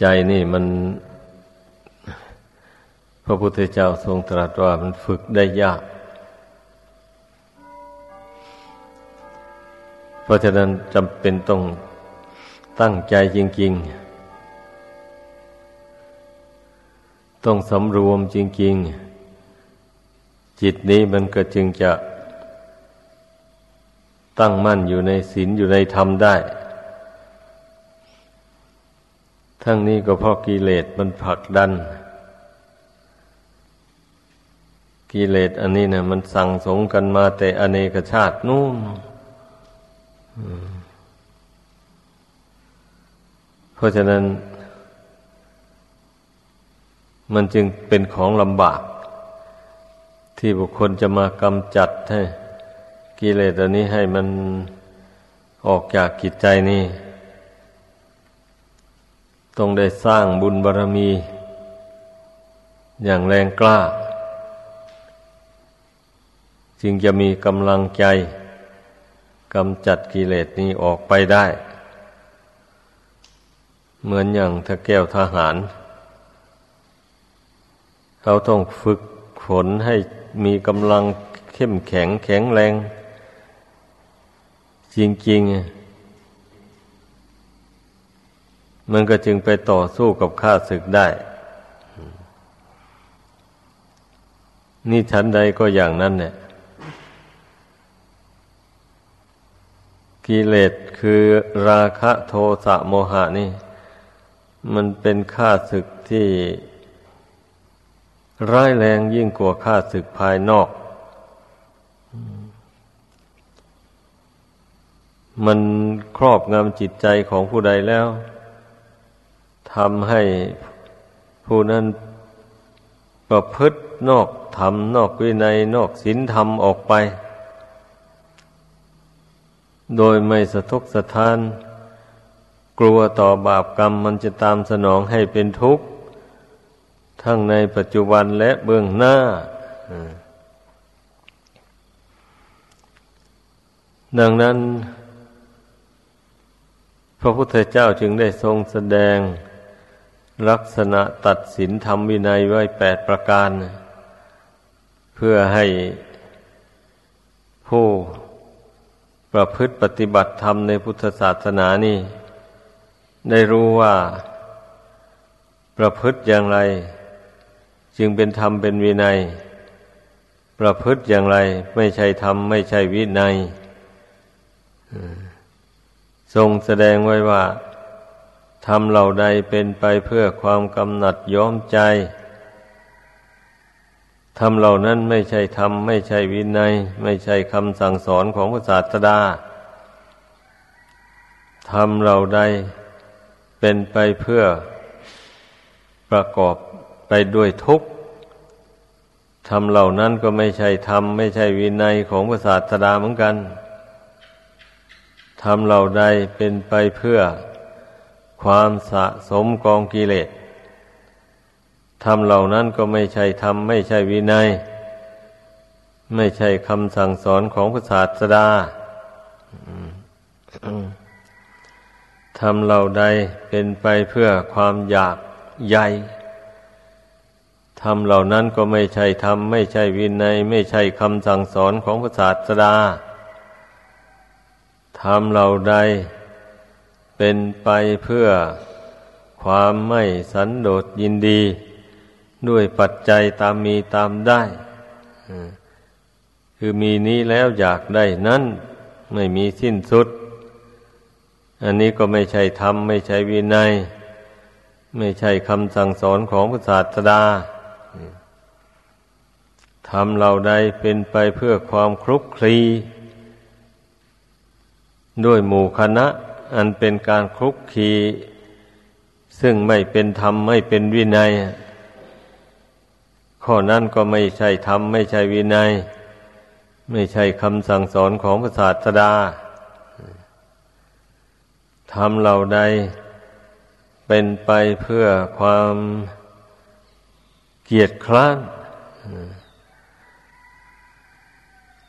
ใจนี่มัน พระพุทธเจ้าทรงตรัสว่ามันฝึกได้ยาก เพราะฉะนั้นจำเป็นต้องตั้งใจจริง ๆ ต้องสำรวมจริง ๆ จิตนี้มันก็จึงจะตั้งมั่นอยู่ในศีลอยู่ในธรรมได้ ทั้งนี้ก็เพราะกิเลสมันผลักดัน กิเลสอันนี้เนะมันสั่งสงกันมาแต่อเนกชาตินู่นเพราะฉะนั้น มันจึงเป็นของลำบาก ที่บุคคลจะมากำจัดให้กิเลสอันนี้ให้มันออกจากกิจใจนี่ ต้องได้สร้างบุญบารรมี อย่างแรงกล้า จึงจะมีกำลังใจกำจัดกิเลสนี้ออกไปได้ เหมือนอย่างถ้าแก้วทหาร เขาต้องฝึกฝนให้มีกำลังเข้มแข็งแข็งแรง จริงๆ มันก็จึงไปต่อสู้กับข้าศึกได้ นี่ชั้นใดก็อย่างนั้นเนี่ยกิเลสคือราคะโทสะโมหะนี่ มันเป็นข้าศึกที่ ร้ายแรงยิ่งกว่าข้าศึกภายนอก มันครอบงำจิตใจของผู้ใดแล้ว ทำให้ผู้นั้นประพฤตินอกธรรมนอกวินัยนอกศีลธรรมออกไป โดยไม่สะทกสะท้าน กลัวต่อบาปกรรมมันจะตามสนองให้เป็นทุกข์ ทั้งในปัจจุบันและเบื้องหน้า ดังนั้น พระพุทธเจ้าจึงได้ทรงแสดง ลักษณะตัดสินธรรมวินัยไว้แปดประการ เพื่อให้ผู้ประพฤติปฏิบัติธรรมในพุทธศาสนานี่ ได้รู้ว่า ประพฤติอย่างไร จึงเป็นธรรมเป็นวินัย ประพฤติอย่างไร ไม่ใช่ธรรมไม่ใช่วินัยทรงแสดงไว้ว่า ทำเหล่าใดเป็นไปเพื่อความกำหนัดย้อมใจทำเหล่านั้นไม่ใช่ธรรมไม่ใช่วินัย ไม่ใช่คำสั่งสอนของพระศาสดาทำเหล่าใดเป็นไปเพื่อประกอบไปด้วยทุกข์ทำเหล่านั้นก็ไม่ใช่ธรรมไม่ใช่วินัยของพระศาสดาเหมือนกันทำเหล่าใดเป็นไปเพื่อ ความสะสมกองกิเลสทำเหล่านั้นก็ไม่ใช่ธรรมไม่ใช่วินัย ไม่ใช่คำสั่งสอนของพระศาสดาทำเหล่าใดเป็นไปเพื่อความอยากใหญ่ทำเหล่านั้นก็ไม่ใช่ธรรมไม่ใช่วินัย ไม่ใช่คำสั่งสอนของพระศาสดาทำเหล่าใด เป็นไปเพื่อความไม่สันโดษยินดี ด้วยปัจจัยตามมีตามได้ คือมีนี้แล้วอยากได้นั้นไม่มีสิ้นสุด อันนี้ก็ไม่ใช่ธรรม ไม่ใช่วินัย ไม่ใช่คำสั่งสอนของพระศาสดาทำเราใดเป็นไปเพื่อความคลุกคลี ด้วยหมู่คณะ อันเป็นการคลุกคีซึ่งไม่เป็นธรรมไม่เป็นวินัย ข้อนั้นก็ไม่ใช่ธรรมไม่ใช่วินัย ไม่ใช่คำสั่งสอนของพระศาสดาทำเหล่าใด เป็นไปเพื่อความเกียรติคร้าน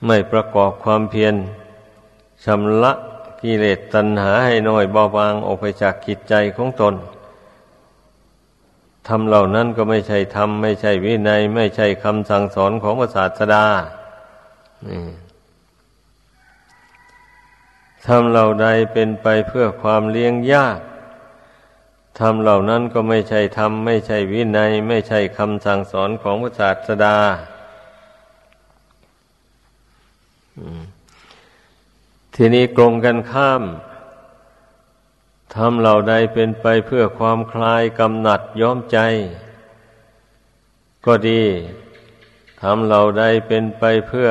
ไม่ประกอบความเพียรชำระ กิเลสตัณหาให้น้อยเบาบางออกไปจากกิจใจของตนธรรมเหล่านั้นก็ไม่ใช่ธรรมไม่ใช่วินัย ไม่ใช่คำสั่งสอนของพระศาสดาธรรมเหล่าใดเป็นไปเพื่อความเลี้ยงยากธรรมเหล่านั้นก็ไม่ใช่ธรรมไม่ใช่วินัย ไม่ใช่คำสั่งสอนของพระศาสดา ทีนี้กรงกันข้ามทำเหล่าใดเป็นไปเพื่อความคลายกำหนัดย้อมใจ ก็ดีทำเหล่าใดเป็นไปเพื่อ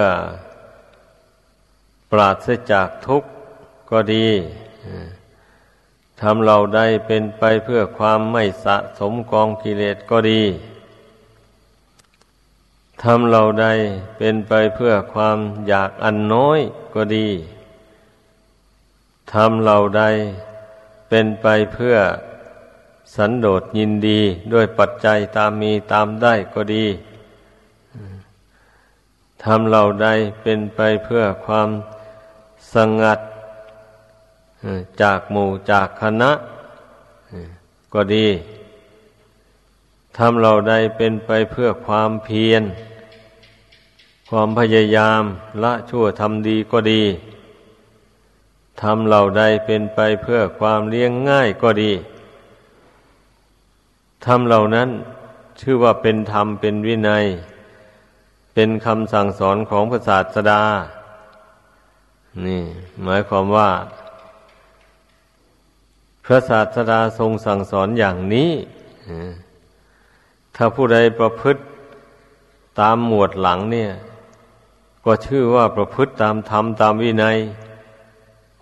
ปราศจากทุกข์ก็ดีทำเหล่าใดเป็นไปเพื่อความไม่สะสมกองกิเลสก็ดีทำเหล่าใดเป็นไปเพื่อความอยากอันน้อยก็ดี ทำเหล่าใดเป็นไปเพื่อสันโดษยินดีด้วยปัจจัยตามมีตามได้ก็ดีทำเหล่าใดเป็นไปเพื่อความสงัดจากหมู่จากคณะก็ดีทำเหล่าใดเป็นไปเพื่อความเพียร ความพยายามละชั่วทำดีก็ดี ทำเหล่าใดเป็นไปเพื่อความเลี้ยงง่ายก็ดีทำเหล่านั้นชื่อว่าเป็นธรรมเป็นวินัย เป็นคำสั่งสอนของพระศาสดา นี่ หมายความว่า พระศาสดาทรงสั่งสอนอย่างนี้ถ้าผู้ใดประพฤติตามหมวดหลังเนี่ย ก็ชื่อว่าประพฤติตามธรรมตามวินัย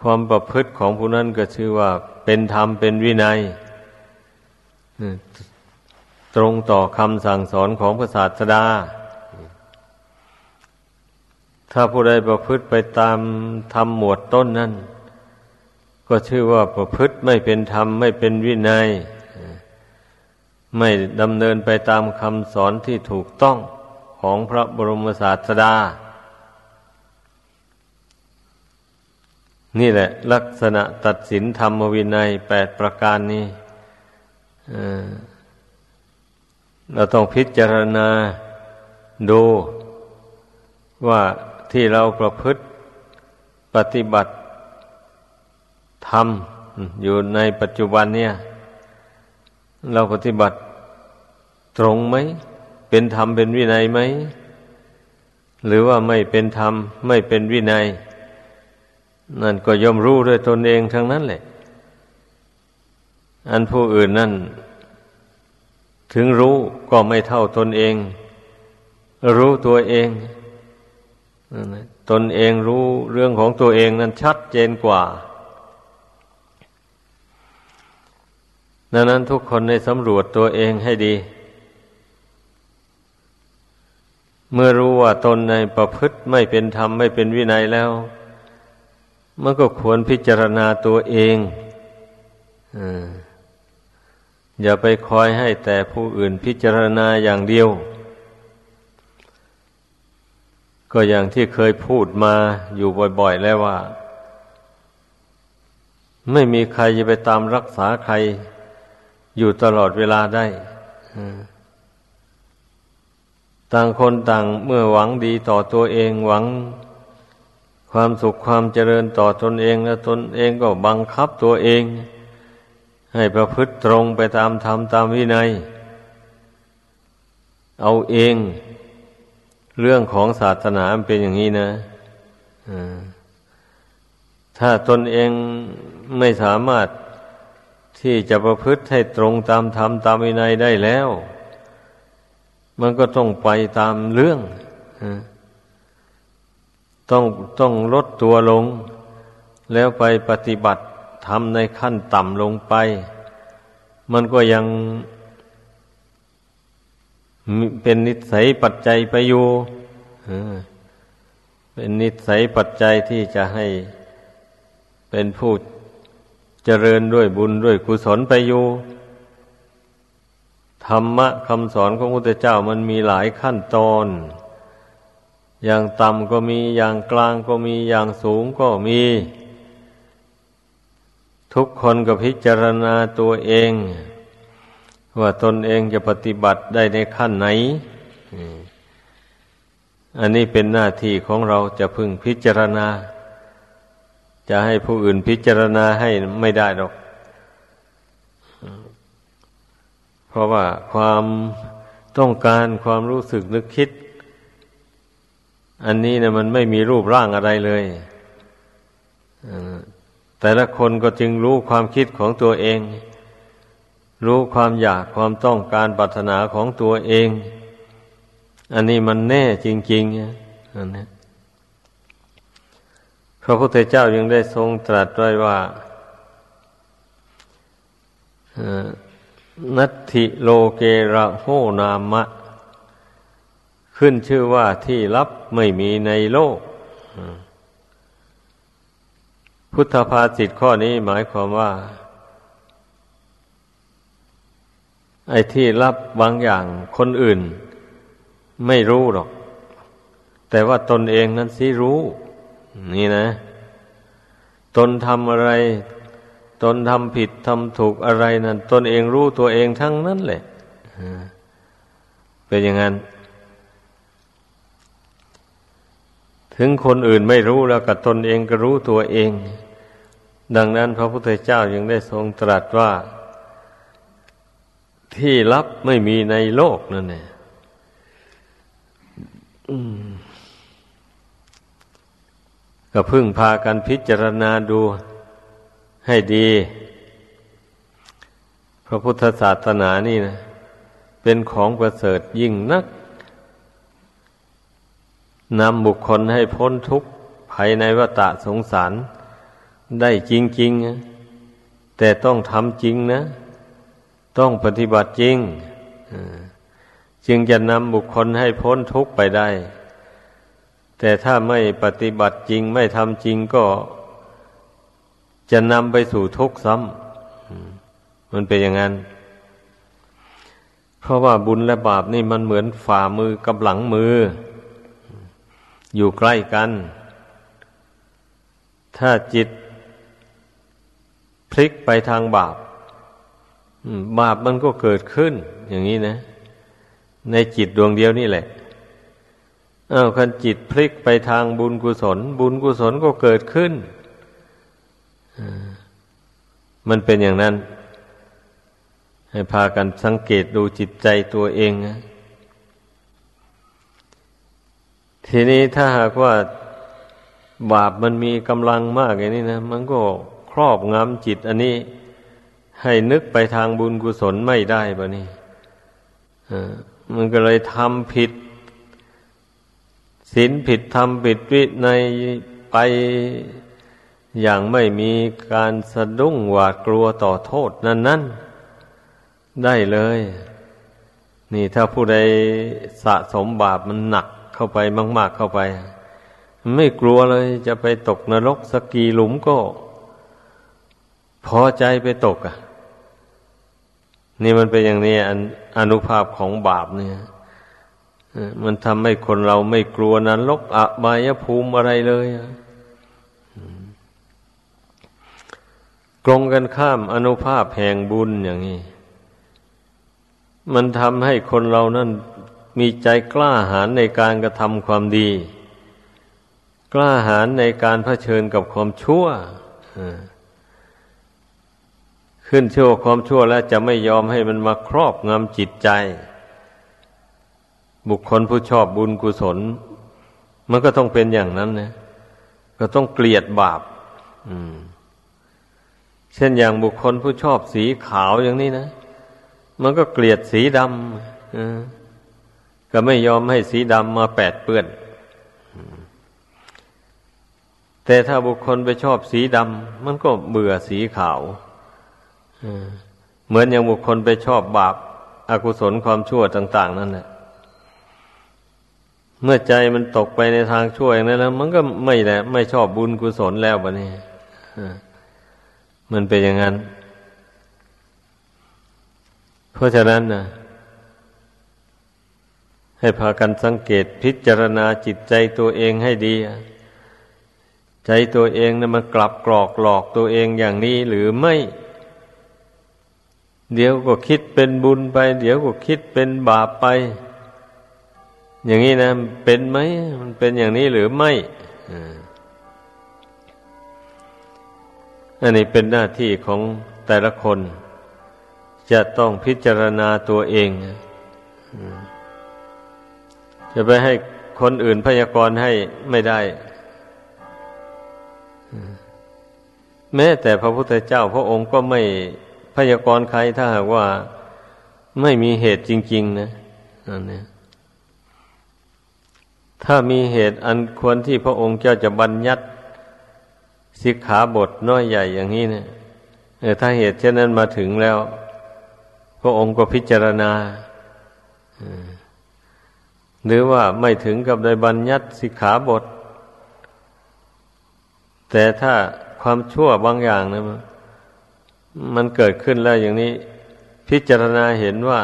ความประพฤติของผู้นั้นก็ชื่อว่า เป็นธรรมเป็นวินัยตรงต่อคำสั่งสอนของพระศาสดา ถ้าผู้ใดประพฤติไปตามธรรมหมวดต้นนั้น ก็ชื่อว่าประพฤติไม่เป็นธรรมไม่เป็นวินัย ไม่ดำเนินไปตามคำสอนที่ถูกต้องของพระบรมศาสดา นี่แหละ ลักษณะตัดสินธรรมวินัยแปดประการนี้เราต้องพิจารณาดูว่าที่เราประพฤติปฏิบัติธรรมอยู่ในปัจจุบันเนี่ย เราปฏิบัติตรงไหม เป็นธรรมเป็นวินัยไหม หรือว่าไม่เป็นธรรมไม่เป็นวินัย นั่นก็ย่อมรู้ด้วยตนเองทั้งนั้นแหละ อันผู้อื่นนั่น ถึงรู้ก็ไม่เท่าตนเอง รู้ตัวเองตนเองรู้เรื่องของตัวเองนั้นชัดเจนกว่าดังนั้นทุกคนในสำรวจตัวเองให้ดี เมื่อรู้ว่าตนในประพฤติไม่เป็นธรรมไม่เป็นวินัยแล้ว มันก็ควรพิจารณาตัวเองอย่าไปคอยให้แต่ผู้อื่นพิจารณาอย่างเดียว ก็อย่างที่เคยพูดมาอยู่บ่อย ๆ แล้วว่า ไม่มีใครจะไปตามรักษาใครอยู่ตลอดเวลาได้ต่างคนต่างเมื่อหวังดีต่อตัวเองหวัง ความสุขความเจริญต่อตนเองและตนเองก็บังคับตัวเอง ให้ประพฤติตรงไปตามธรรมตามวินัย เอาเอง เรื่องของศาสนาเป็นอย่างนี้นะถ้าตนเองไม่สามารถที่จะประพฤติให้ตรงตามธรรมตามวินัยได้แล้ว มันก็ต้องไปตามเรื่อง ต้องต้องลดตัวลง แล้วไปปฏิบัติทำในขั้นต่ำลงไป มันก็ยังเป็นนิสัยปัจจัยไปอยู่เป็นนิสัยปัจจัยที่จะให้เป็นผู้เจริญด้วยบุญด้วยกุศลไปอยู่ธรรมะคำสอนของพระพุทธเจ้ามันมีหลายขั้นตอน อย่างต่ำก็มีอย่างกลางก็มีอย่างสูงก็มี ทุกคนก็พิจารณาตัวเอง ว่าตนเองจะปฏิบัติได้ในขั้นไหน อันนี้เป็นหน้าที่ของเราจะพึงพิจารณา จะให้ผู้อื่นพิจารณาให้ไม่ได้หรอก เพราะว่าความต้องการความรู้สึกนึกคิด อันนี้เนะมันไม่มีรูปร่างอะไรเลยแต่ละคนก็จึงรู้ความคิดของตัวเอง รู้ความอยากความต้องการปรารถนาของตัวเอง อันนี้มันแน่จริงๆอันนี้พระพุทธเจ้ายังได้ทรงตรัสไว้ว่านัตถิโลเกระโหนามะ ขึ้นชื่อว่าที่ลับไม่มีในโลก พุทธภาษิตข้อนี้หมายความว่า ไอ้ที่รับบางอย่างคนอื่น ไม่รู้หรอก แต่ว่าตนเองนั้นสิรู้ นี่นะ ตนทำอะไร ตนทำผิดทำถูกอะไรนั้น ตนเองรู้ตัวเองทั้งนั้นแหละเป็นอย่างนั้น ถึงคนอื่นไม่รู้แล้วกับตนเองก็รู้ตัวเอง ดังนั้นพระพุทธเจ้ายังได้ทรงตรัสว่า ที่ลับไม่มีในโลกนั่นเองก็พึ่งพากันพิจารณาดูให้ดี พระพุทธศาสนานี่นะ เป็นของประเสริฐยิ่งนัก นำบุคคลให้พ้นทุกข์ภายในวัฏสงสาร ได้จริงๆ แต่ต้องทำจริงนะ ต้องปฏิบัติจริง จึงจะนำบุคคลให้พ้นทุกข์ไปได้ แต่ถ้าไม่ปฏิบัติจริงไม่ทำจริงก็ จะนำไปสู่ทุกข์ซ้ำมันเป็นอย่างนั้น เพราะว่าบุญและบาปนี่มันเหมือนฝ่ามือกับหลังมือ อยู่ใกล้กัน ถ้าจิตพลิกไปทางบาปบาปมันก็เกิดขึ้น อย่างนี้นะ ในจิตดวงเดียวนี่แหละอ้าวคันจิตพลิกไปทางบุญกุศล บุญกุศลก็เกิดขึ้นมันเป็นอย่างนั้น ให้พากันสังเกตดูจิตใจตัวเองนะ ทีนี้ถ้าหากว่าบาปมันมีกำลังมากอย่างนี้นะ มันก็ครอบงำจิต อันนี้ให้นึกไปทางบุญกุศลไม่ได้บะนี่มันก็เลยทำผิดศีลผิดทำผิดวิในไปอย่างไม่มีการสะดุ้งหวาดกลัวต่อโทษนั้นนั้นได้เลย นี่ถ้าผู้ใดสะสมบาปมันหนัก เข้าไปมาก ๆเข้าไป ไม่กลัวเลยจะไปตกนรกสกีหลุมก็ พอใจไปตกอะ นี่มันเป็นอย่างนี้อนอนุภาพของบาปเนี่ยมันทำให้คนเราไม่กลัวนั้นลกอบายภูมิอะไรเลยกรงกันข้ามอนุภาพแห่งบุญอย่างนี้ มันทำให้คนเรานั้น มีใจกล้าหาญในการกระทำความดี กล้าหาญในการเผชิญกับความชั่วขึ้นชั่วความชั่วแล้วจะไม่ยอมให้มันมาครอบงำจิตใจ บุคคลผู้ชอบบุญกุศล มันก็ต้องเป็นอย่างนั้นนะก็ต้องเกลียดบาปเช่นอย่างบุคคลผู้ชอบสีขาวอย่างนี้นะ มันก็เกลียดสีดำ ก็ไม่ยอมให้สีดำมาแปดเปื้อน แต่ถ้าบุคคลไปชอบสีดำมันก็เบื่อสีขาวเหมือนอย่างบุคคลไปชอบบาปอากุศลความชั่วต่าง ๆ นั่นแหละเมื่อใจมันตกไปในทางชั่วอย่างนั้นแล้ว มันก็ไม่แหละ ไม่ชอบบุญกุศลแล้วบะนี่มันเป็นอย่างนั้น เพราะฉะนั้นนะ ให้พากันสังเกตพิจารณาจิตใจตัวเองให้ดี ใจตัวเองนะมันกลับกรอกหลอกตัวเองอย่างนี้หรือไม่ เดี๋ยวก็คิดเป็นบุญไป เดี๋ยวก็คิดเป็นบาปไป อย่างนี้นะเป็นไหมมันเป็นอย่างนี้หรือไม่อันนี้เป็นหน้าที่ของแต่ละคน จะต้องพิจารณาตัวเอง จะไปให้คนอื่นพยากรณ์ให้ไม่ได้ แม้แต่พระพุทธเจ้า พระองค์ก็ไม่พยากรณ์ใครถ้าหากว่าไม่มีเหตุจริง ๆ นะอันนี้ถ้ามีเหตุอันควรที่พระองค์เจ้าจะบัญญัติสิกขาบทน้อยใหญ่อย่างนี้เนะี่ยถ้าเหตุเช่นนั้นมาถึงแล้ว พระองค์ก็พิจารณา หรือว่าไม่ถึงกับได้บัญญัติสิกขาบท แต่ถ้าความชั่วบางอย่างนะมันเกิดขึ้นแล้วอย่างนี้ พิจารณาเห็นว่า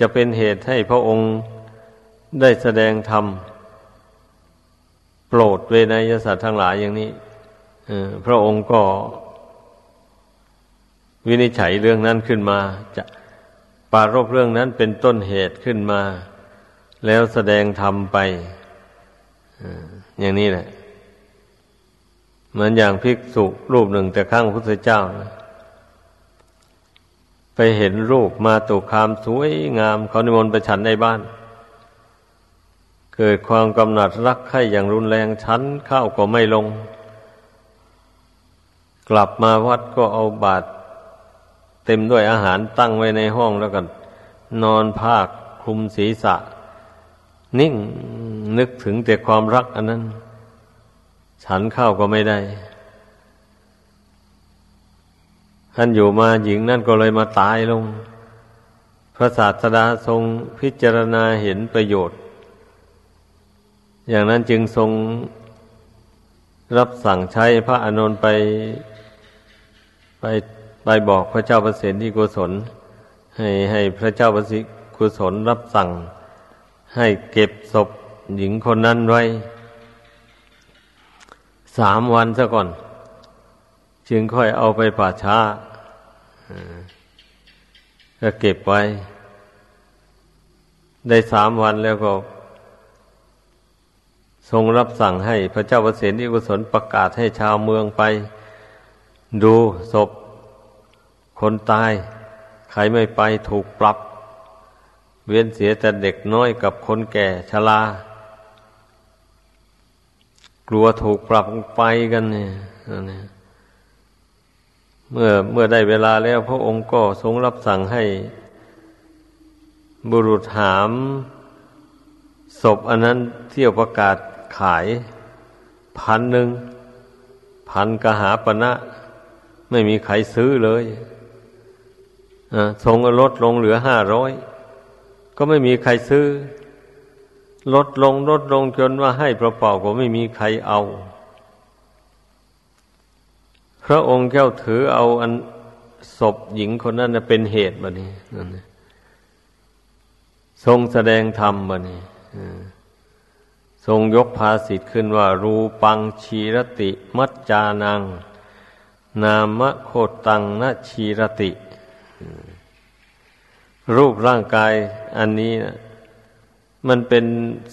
จะเป็นเหตุให้พระองค์ได้แสดงธรรมโปรดเวนยสัตว์ทั้งหลายอย่างนี้พระองค์ก็ วินิจฉัยเรื่องนั้นขึ้นมา จะปารบเรื่องนั้นเป็นต้นเหตุขึ้นมา แล้วแสดงธรรมไปอย่างนี้แหละเหมือนอย่างภิกษุรูปหนึ่งแต่ข้างพุทธเจ้านะไปเห็นรูปมาตุคามสวยงาม เขานิมนต์ไปฉันในบ้าน เกิดความกำหนัดรักใคร่อย่างรุนแรงชั้นข้าวก็ไม่ลง กลับมาวัดก็เอาบาตรเต็มด้วยอาหารตั้งไว้ในห้องแล้วกัน นอนภาคคลุมศีรษะ นิ่งนึกถึงแต่ความรักอันนั้น ฉันข้าวก็ไม่ได้ท่านอยู่มาหญิงนั่นก็เลยมาตายลง พระศาสดาทรงพิจารณาเห็นประโยชน์ อย่างนั้นจึงทรงรับสั่งใช้พระอานนท์ไป ไปไปบอกพระเจ้าประสิทธิกุศล ให้ให้พระเจ้าประสิทธิกุศลรับสั่ง ให้เก็บศพหญิงคนนั้นไว้ สามวันซะก่อน จึงค่อยเอาไปป่าช้าก็เก็บไว้ ได้สามวันแล้วก็ ทรงรับสั่งให้พระเจ้าประสิทธิกุศลประกาศให้ชาวเมืองไป ดูศพคนตาย ใครไม่ไปถูกปรับ เวียนเสียแต่เด็กน้อยกับคนแก่ชรา กลัวถูกปรับไปกันเนี่ยเมื่อเมื่อได้เวลาแล้วพระองค์ก็ทรงรับสั่งให้บุรุษหาม ศพอันนั้นเที่ยวประกาศขายพันหนึ่ง พันกหาปณะไม่มีใครซื้อเลยทรงลดลงเหลือห้าร้อย ก็ไม่มีใครซื้อ ลดลงลดลงจนว่าให้เปล่าๆก็ไม่มีใครเอา พระองค์เจ้าถือเอาอันศพหญิงคนนั้นเป็นเหตุบะนี้นั่นทรงแสดงธรรมบะนี้ทรงยกภาสิทธ์ขึ้นว่า รูปังชีรติ มัจจานัง นามะโคตังนชีรติ รูปร่างกายอันนี้นะมันเป็น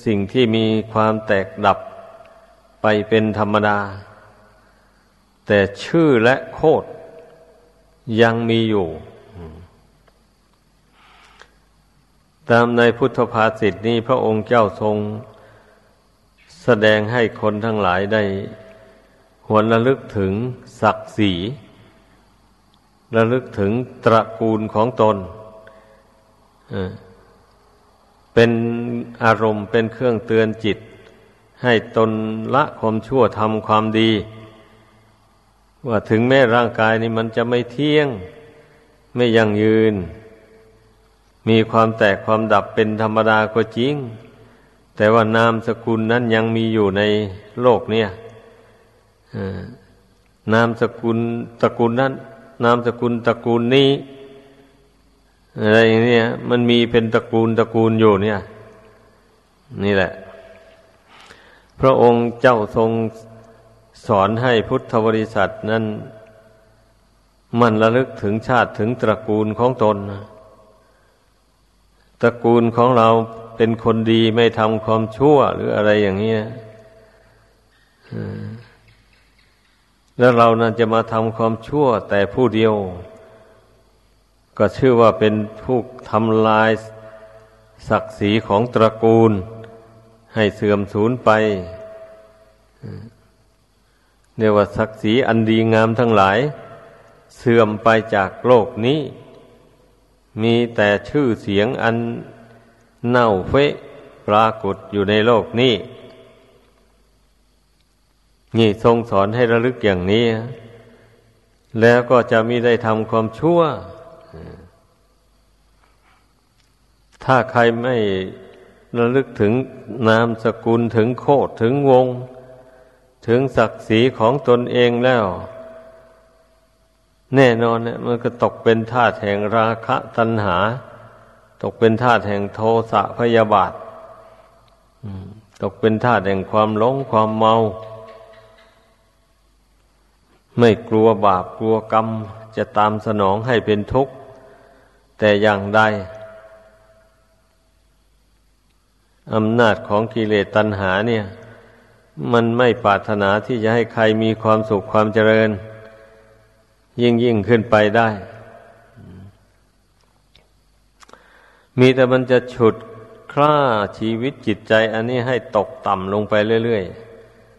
สิ่งที่มีความแตกดับไปเป็นธรรมดา แต่ชื่อและโคดยังมีอยู่ ตามในพุทธภาษิตนี้พระองค์เจ้าทรง แสดงให้คนทั้งหลายได้หวนระลึกถึงศักดิ์ศรีระลึกถึงตระกูลของตน เป็นอารมณ์เป็นเครื่องเตือนจิต ให้ตนละความชั่วทำความดี ว่าถึงแม้ร่างกายนี้มันจะไม่เที่ยง ไม่ยั่งยืน มีความแตกความดับเป็นธรรมดาก็จริง แต่ว่านามสกุลนั้นยังมีอยู่ในโลกเนี่ยนามสกุลตระกูลนั้น นามสกุลตระกูลนี้ อะไรอย่างนี้มันมีเป็นตระกูลตระกูลอยู่เนี่ย นี่แหละ พระองค์เจ้าทรงสอนให้พุทธบริษัทนั้นมันระลึกถึงชาติถึงตระกูลของตน ตระกูลของเราเป็นคนดีไม่ทำความชั่วหรืออะไรอย่างนี้แล้วเรานั้นจะมาทำความชั่วแต่ผู้เดียว ก็ชื่อว่าเป็นผู้ทำลายศักดิ์ศรีของตระกูล ให้เสื่อมสูญไปเรียกว่าศักดิ์ศรีอันดีงามทั้งหลาย เสื่อมไปจากโลกนี้ มีแต่ชื่อเสียงอันเน่าเฟะปรากฏอยู่ในโลกนี้ นี่ทรงสอนให้ระลึกอย่างนี้ แล้วก็จะมีได้ทำความชั่ว ถ้าใครไม่ระลึกถึงนามสกุลถึงโคดถึงวง ถึงศักดิ์ศรีของตนเองแล้ว แน่นอนเนี่ยมันก็ตกเป็นทาสแห่งราคะตัณหา ตกเป็นทาสแห่งโทสะพยาบาทตกเป็นทาสแห่งความหลงความเมา ไม่กลัวบาปกลัวกรรม จะตามสนองให้เป็นทุกข์ แต่อย่างใดอำนาจของกิเลสตัณหาเนี่ย มันไม่ปรารถนาที่จะให้ใครมีความสุขความเจริญ ยิ่งยิ่งขึ้นไปได้ มีแต่มันจะฉุดคล้าชีวิตจิตใจ อันนี้ให้ตกต่ำลงไปเรื่อย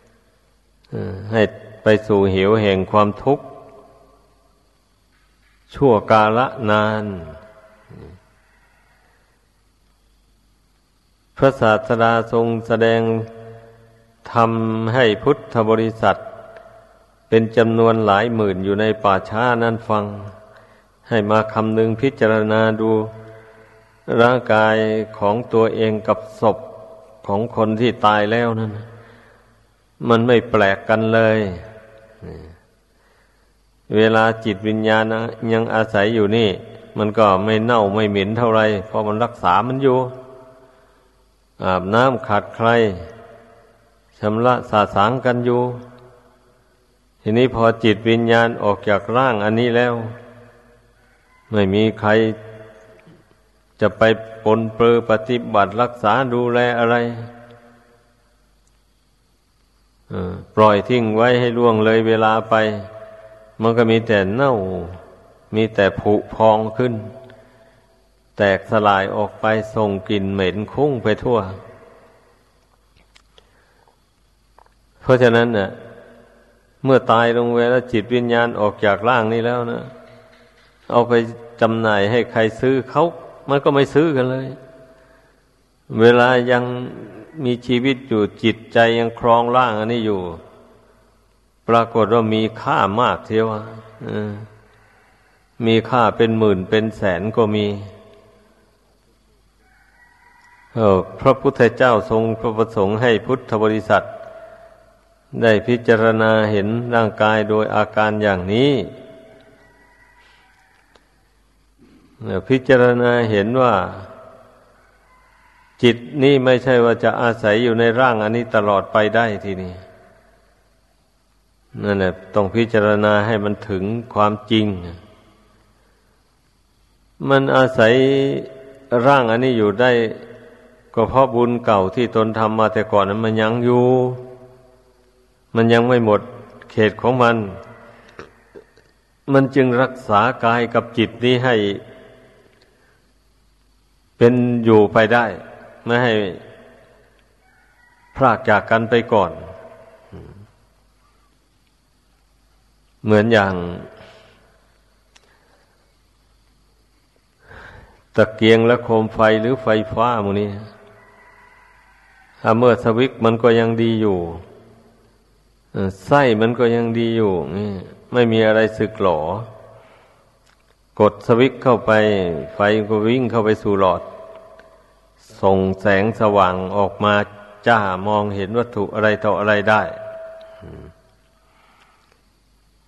ๆให้ไปสู่เหวแห่งความทุกข์ ชั่วกาละนาน พระศาสดาทรงแสดงทำให้พุทธบริษัท เป็นจำนวนหลายหมื่นอยู่ในป่าช้านั้นฟัง ให้มาคำนึงพิจารณาดูร่างกายของตัวเองกับศพของคนที่ตายแล้วนั่นมันไม่แปลกกันเลย เวลาจิตวิญญาณยังอาศัยอยู่นี่ มันก็ไม่เน่าไม่เหม็นเท่าไรเพราะมันรักษามันอยู่ อาบน้ำขัดใครชำระสาสางกันอยู่ ทีนี้พอจิตวิญญาณออกจากร่างอันนี้แล้ว ไม่มีใครจะไปปนเปื้อปฏิบัติรักษาดูแลอะไรปล่อยทิ้งไว้ให้ล่วงเลยเวลาไป มันก็มีแต่เน่า มีแต่ผุพองขึ้น แตกสลายออกไปส่งกลิ่นเหม็นคุ้งไปทั่ว เพราะฉะนั้นเนะ่ะเมื่อตายลงไปแล้วจิตวิญญาณออกจากร่างนี้แล้วนะเอาไปจำหน่ายให้ใครซื้อเขามันก็ไม่ซื้อกันเลย เวลายังมีชีวิตอยู่จิตใจยังครองร่างอันนี้อยู่ ปรากฏว่ามีค่ามากเทียวมีค่าเป็นหมื่นเป็นแสนก็มี พระพุทธเจ้าทรงพระประสงค์ให้พุทธบริษัท ได้พิจารณาเห็นร่างกายโดยอาการอย่างนี้พิจารณาเห็นว่า จิตนี่ไม่ใช่ว่าจะอาศัยอยู่ในร่างอันนี้ตลอดไปได้ทีนี้นั่นแหละต้องพิจารณาให้มันถึงความจริง มันอาศัยร่างอันนี้อยู่ได้ ก็เพราะบุญเก่าที่ตนทำมาแต่ก่อนนั้นมันยังอยู่ มันยังไม่หมดเขตของมัน มันจึงรักษากายกับจิตนี้ให้ เป็นอยู่ไปได้ ไม่ให้พรากจากกันไปก่อน เหมือนอย่างตะเกียงและโคมไฟหรือไฟฟ้ามูนี้ เมื่อสวิกมันก็ยังดีอยู่ไส้มันก็ยังดีอยู่นี่ไม่มีอะไรสึกหลอกดสวิกเข้าไปไฟก็วิ่งเข้าไปสู่หลอด ส่งแสงสว่างออกมาจ้ามองเห็นวัตถุอะไรต่ออะไรได้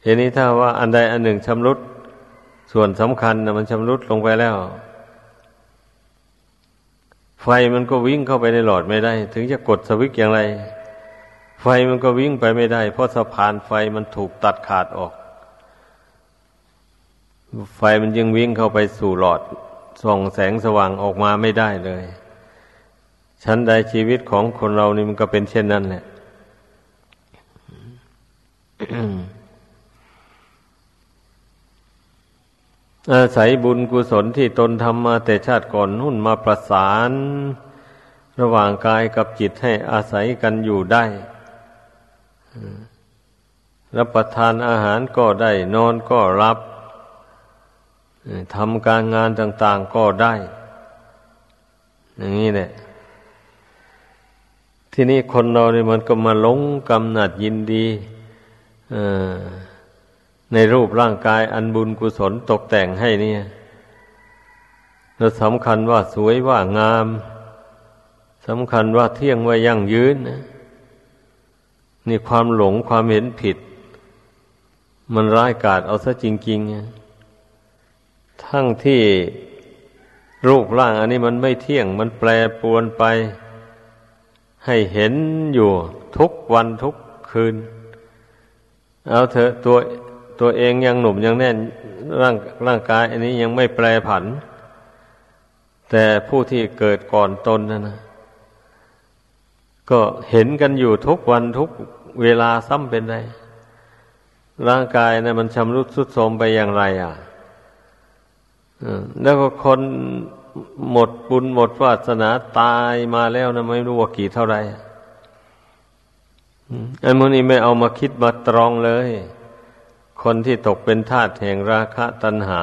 เห็นนี้ถ้าว่าอันใดอันหนึ่งชำรุด ส่วนสำคัญนะมันชำรุดลงไปแล้ว ไฟมันก็วิ่งเข้าไปในหลอดไม่ได้ ถึงจะกดสวิตช์อย่างไร ไฟมันก็วิ่งไปไม่ได้ เพราะสะพานไฟมันถูกตัดขาดออก ไฟมันยังวิ่งเข้าไปสู่หลอดส่องแสงสว่างออกมาไม่ได้เลยชั้นใดชีวิตของคนเรานี่มันก็เป็นเช่นนั้นแหละ อาศัยบุญกุศลที่ตนทำมาแต่ชาติก่อนนุ่นมาประสาน ระหว่างกายกับจิตให้อาศัยกันอยู่ได้รับประทานอาหารก็ได้ นอนก็รับทำการงานต่าง ๆก็ได้ อย่างนี้แหละที่นี่คนเราเนี่ยมันก็มาหลงกำหนัดยินดีอ ในรูปร่างกายอันบุญกุศลตกแต่งให้เนี่ยเราสำคัญว่าสวยว่างามสำคัญว่าเที่ยงว่ายั่งยืนนะนี่ความหลงความเห็นผิด มันร้ายกาจเอาซะจริงๆ ทั้งที่รูปร่างอันนี้มันไม่เที่ยง มันแปรปรวนไป ให้เห็นอยู่ทุกวันทุกคืน เอาเถอะตัว ตัวเองยังหนุ่มยังแน่นร่างร่างกายอันนี้ยังไม่แปรผัน แต่ผู้ที่เกิดก่อนตนนะนะก็เห็นกันอยู่ทุกวันทุกเวลาซ้ำเป็นไรร่างกายนะมันชำรุดสุดโทรมไปอย่างไรอะแล้วก็คนหมดบุญหมดวาสนาตายมาแล้วนะไม่รู้ว่ากี่เท่าไรอันนี้ไม่เอามาคิดมาตรองเลย คนที่ตกเป็นทาสแห่งราคะตัณหา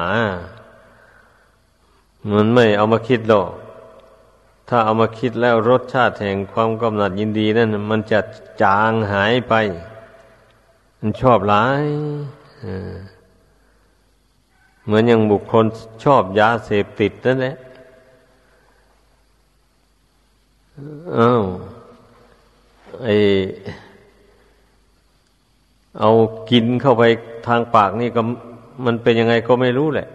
มันไม่เอามาคิดหรอก ถ้าเอามาคิดแล้วรสชาติแห่งความกำหนัดยินดีนั่นมันจะจางหายไป มันชอบหลายเหมือนอย่างบุคคลชอบยาเสพติดนั่นแหละอ้าวไอ เอากินเข้าไปทางปากนี่ก็มันเป็นยังไงก็ไม่รู้แหละ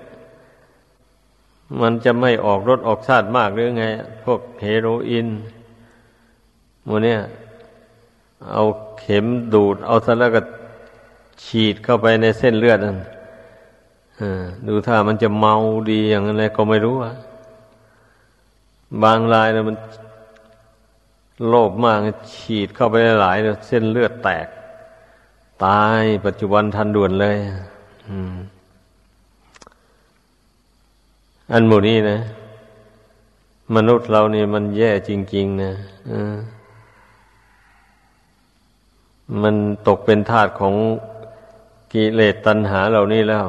มันจะไม่ออกรสออกชาติมากหรือไง พวกเฮโรอีนโมเนี่ย เอาเข็มดูด เอาซะแล้วก็ฉีดเข้าไปในเส้นเลือดนั่นดูถ้ามันจะเมาดีอย่างไรก็ไม่รู้อะบางรายเนี่ยมันโลภมากฉีดเข้าไปหลายๆเส้นเลือดแตก ตายปัจจุบันทันด่วนเลยอันหมู่นี้นะ มนุษย์เรานี่มันแย่จริง ๆ นะมันตกเป็นทาสของกิเลสตัณหาเหล่านี้แล้ว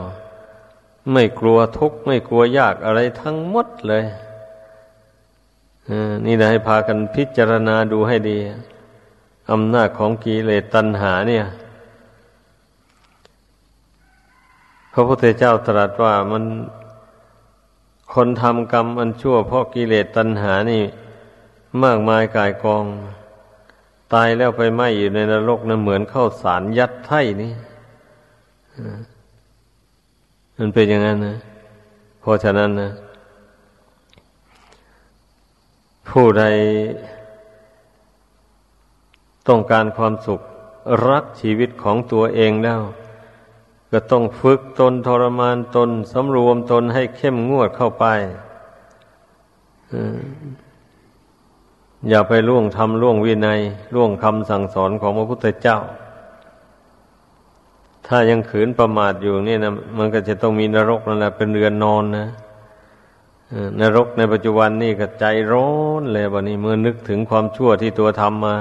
ไม่กลัวทุกข์ไม่กลัวยากอะไรทั้งหมดเลยนี่นะให้พากันพิจารณาดูให้ดีอำนาจของกิเลสตัณหาเนี่ย พ ระพุทธเจ้าตรัสว่ามันคนทำกรรมอันชั่วเพราะกิเลสตัณหานี่ มากมายกายกอง ตายแล้วไปไหมอยู่ในนรกนะเหมือนเข้าสารยัดไถ่นี่มันเป็นอย่างนั้นนะเพราะฉะนั้นนะผู้ใดต้องการความสุขรักชีวิตของตัวเองแล้ว ก็ต้องฝึกตนทรมานตนสำรวมตนให้เข้มงวดเข้าไปอย่าไปล่วงทำล่วงวินัยล่วงคำสั่งสอนของพระพุทธเจ้า ถ้ายังขืนประมาทอยู่นี่นะมันก็จะต้องมีนรกนั่นแหละเป็นเรือนนอนนะนรกในปัจจุบันนี่ก็ใจร้อนเลยวันนี้เมื่อนึกถึงความชั่วที่ตัวทำมา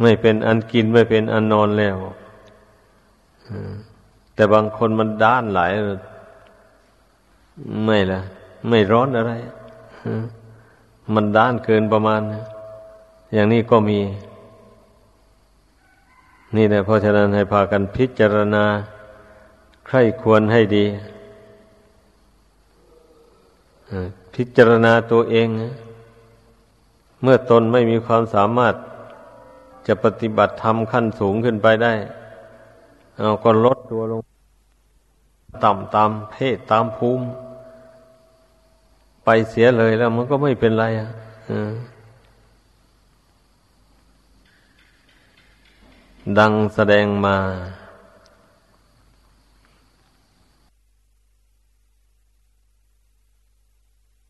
ไม่เป็นอันกินไม่เป็นอันนอนแล้ว แต่บางคนมันด้านหลายไม่ละไม่ร้อนอะไรมันด้านเกินประมาณ อย่างนี้ก็มี นี่แหละเพราะฉะนั้นให้พากันพิจารณา ใครควรให้ดีพิจารณาตัวเอง เมื่อตนไม่มีความสามารถจะปฏิบัติธรรมขั้นสูงขึ้นไปได้ เอาก็ลดตัวลง ต่ำตามเพศตามภูมิ ไปเสียเลยแล้ว มันก็ไม่เป็นไรอะดังแสดงมา